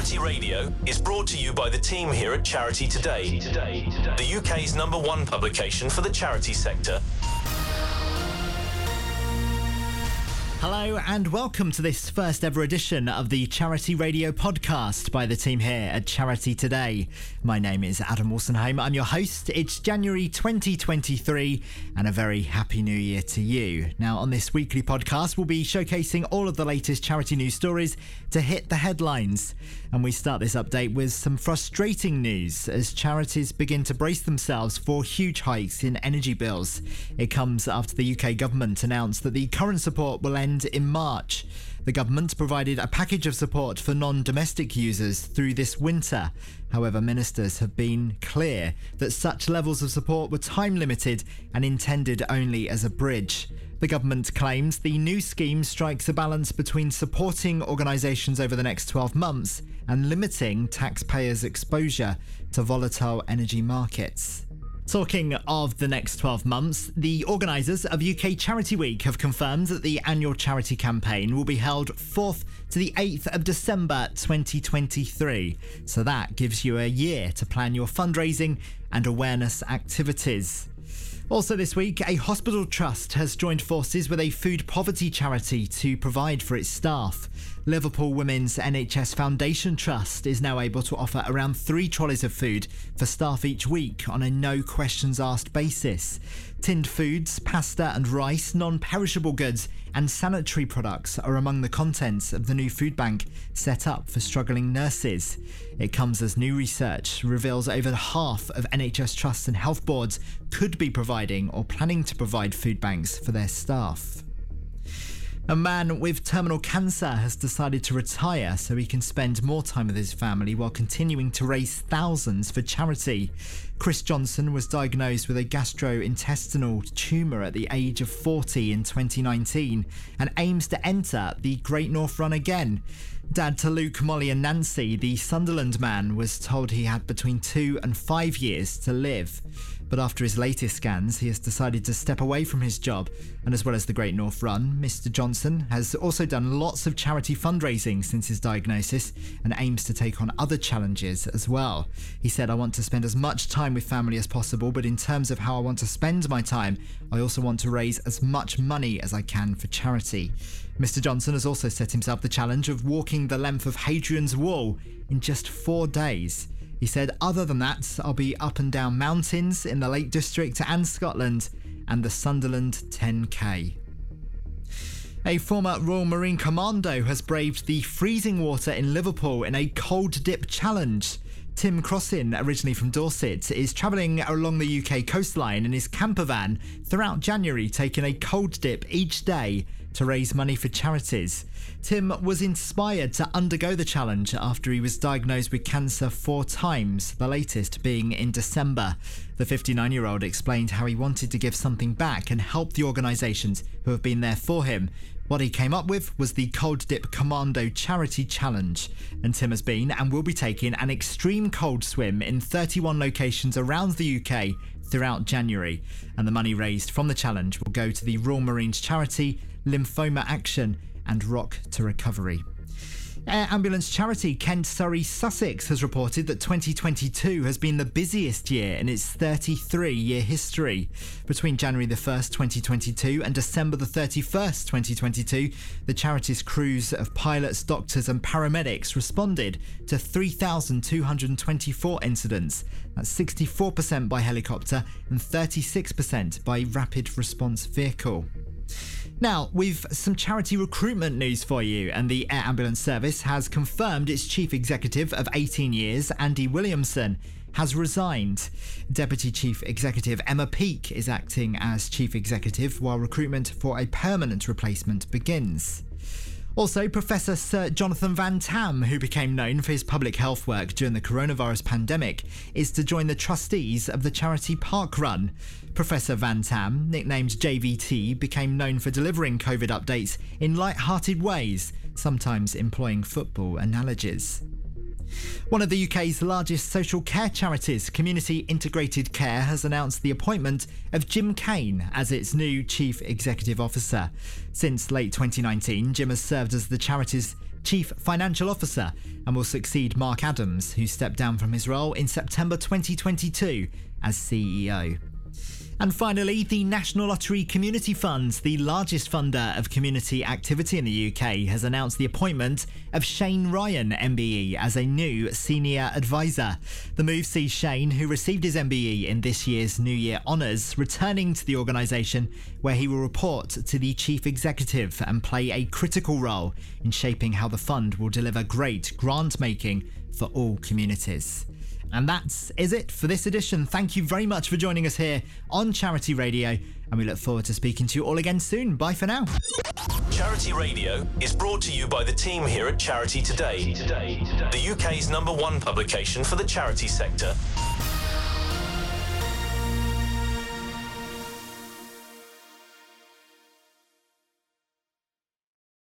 Charity Radio is brought to you by the team here at Charity Today, the UK's number one publication for the charity sector. Hello and welcome to this first ever edition of the Charity Radio podcast by the team here at Charity Today. My name is Adam Wolstenholme. I'm your host. It's January 2023 and a very happy new year to you. Now, on this weekly podcast, we'll be showcasing all of the latest charity news stories to hit the headlines. And we start this update with some frustrating news as charities begin to brace themselves for huge hikes in energy bills. It comes after the UK government announced that the current support will end end in March. The government provided a package of support for non domestic users through this winter. However, ministers have been clear that such levels of support were time limited and intended only as a bridge. The government claims the new scheme strikes a balance between supporting organisations over the next 12 months and limiting taxpayers' exposure to volatile energy markets. Talking of the next 12 months, the organisers of UK Charity Week have confirmed that the annual charity campaign will be held 4th to the 8th of December 2023. So that gives you a year to plan your fundraising and awareness activities. Also, this week, a hospital trust has joined forces with a food poverty charity to provide for its staff. Liverpool Women's NHS Foundation Trust is now able to offer around three trolleys of food for staff each week on a no questions asked basis. Tinned foods, pasta and rice, non perishable goods, and sanitary products are among the contents of the new food bank set up for struggling nurses. It comes as new research reveals over half of NHS trusts and health boards could be providing or planning to provide food banks for their staff. A man with terminal cancer has decided to retire so he can spend more time with his family while continuing to raise thousands for charity. Chris Johnson was diagnosed with a gastrointestinal tumour at the age of 40 in 2019 and aims to enter the Great North Run again. Dad to Luke, Molly, and Nancy, the Sunderland man, was told he had between two and five years to live. But after his latest scans, he has decided to step away from his job. And as well as the Great North Run, Mr. Johnson has also done lots of charity fundraising since his diagnosis and aims to take on other challenges as well. He said, I want to spend as much time with family as possible, but in terms of how I want to spend my time, I also want to raise as much money as I can for charity. Mr. Johnson has also set himself the challenge of walking the length of Hadrian's Wall in just four days. He said, Other than that, I'll be up and down mountains in the Lake District and Scotland and the Sunderland 10K. A former Royal Marine Commando has braved the freezing water in Liverpool in a cold dip challenge. Tim Crossin, originally from Dorset, is travelling along the UK coastline in his camper van throughout January, taking a cold dip each day to raise money for charities. Tim was inspired to undergo the challenge after he was diagnosed with cancer four times, the latest being in December. The 59 year old explained how he wanted to give something back and help the organisations who have been there for him. What he came up with was the Cold Dip Commando Charity Challenge, and Tim has been and will be taking an extreme cold swim in 31 locations around the UK throughout January. And the money raised from the challenge will go to the Royal Marines charity Lymphoma Action and Rock to Recovery. Air Ambulance charity Kent Surrey Sussex has reported that 2022 has been the busiest year in its 33 year history. Between January the 1st, 2022 and December the 31st, 2022, the charity's crews of pilots, doctors, and paramedics responded to 3,224 incidents. That's 64% by helicopter and 36% by rapid response vehicle. Now, we've some charity recruitment news for you, and the Air Ambulance Service has confirmed its chief executive of 18 years, Andy Williamson, has resigned. Deputy Chief Executive Emma Peake is acting as Chief Executive while recruitment for a permanent replacement begins. Also, Professor Sir Jonathan Van Tam, who became known for his public health work during the coronavirus pandemic, is to join the trustees of the charity Park Run. Professor Van Tam, nicknamed JVT, became known for delivering COVID updates in light-hearted ways, sometimes employing football analogies. One of the UK's largest social care charities, Community Integrated Care, has announced the appointment of Jim Kane as its new Chief Executive Officer. Since late 2019, Jim has served as the charity's Chief Financial Officer and will succeed Mark Adams, who stepped down from his role in September 2022 as CEO. And finally, the National Lottery Community Fund, the largest funder of community activity in the UK, has announced the appointment of Shane Ryan, MBE, as a new senior advisor. The move sees Shane, who received his MBE in this year's New Year Honours, returning to the organisation where he will report to the chief executive and play a critical role in shaping how the fund will deliver great grant making for all communities. And that's is it for this edition. Thank you very much for joining us here on Charity Radio, and we look forward to speaking to you all again soon. Bye for now. Charity Radio is brought to you by the team here at Charity Today, the UK's number one publication for the charity sector.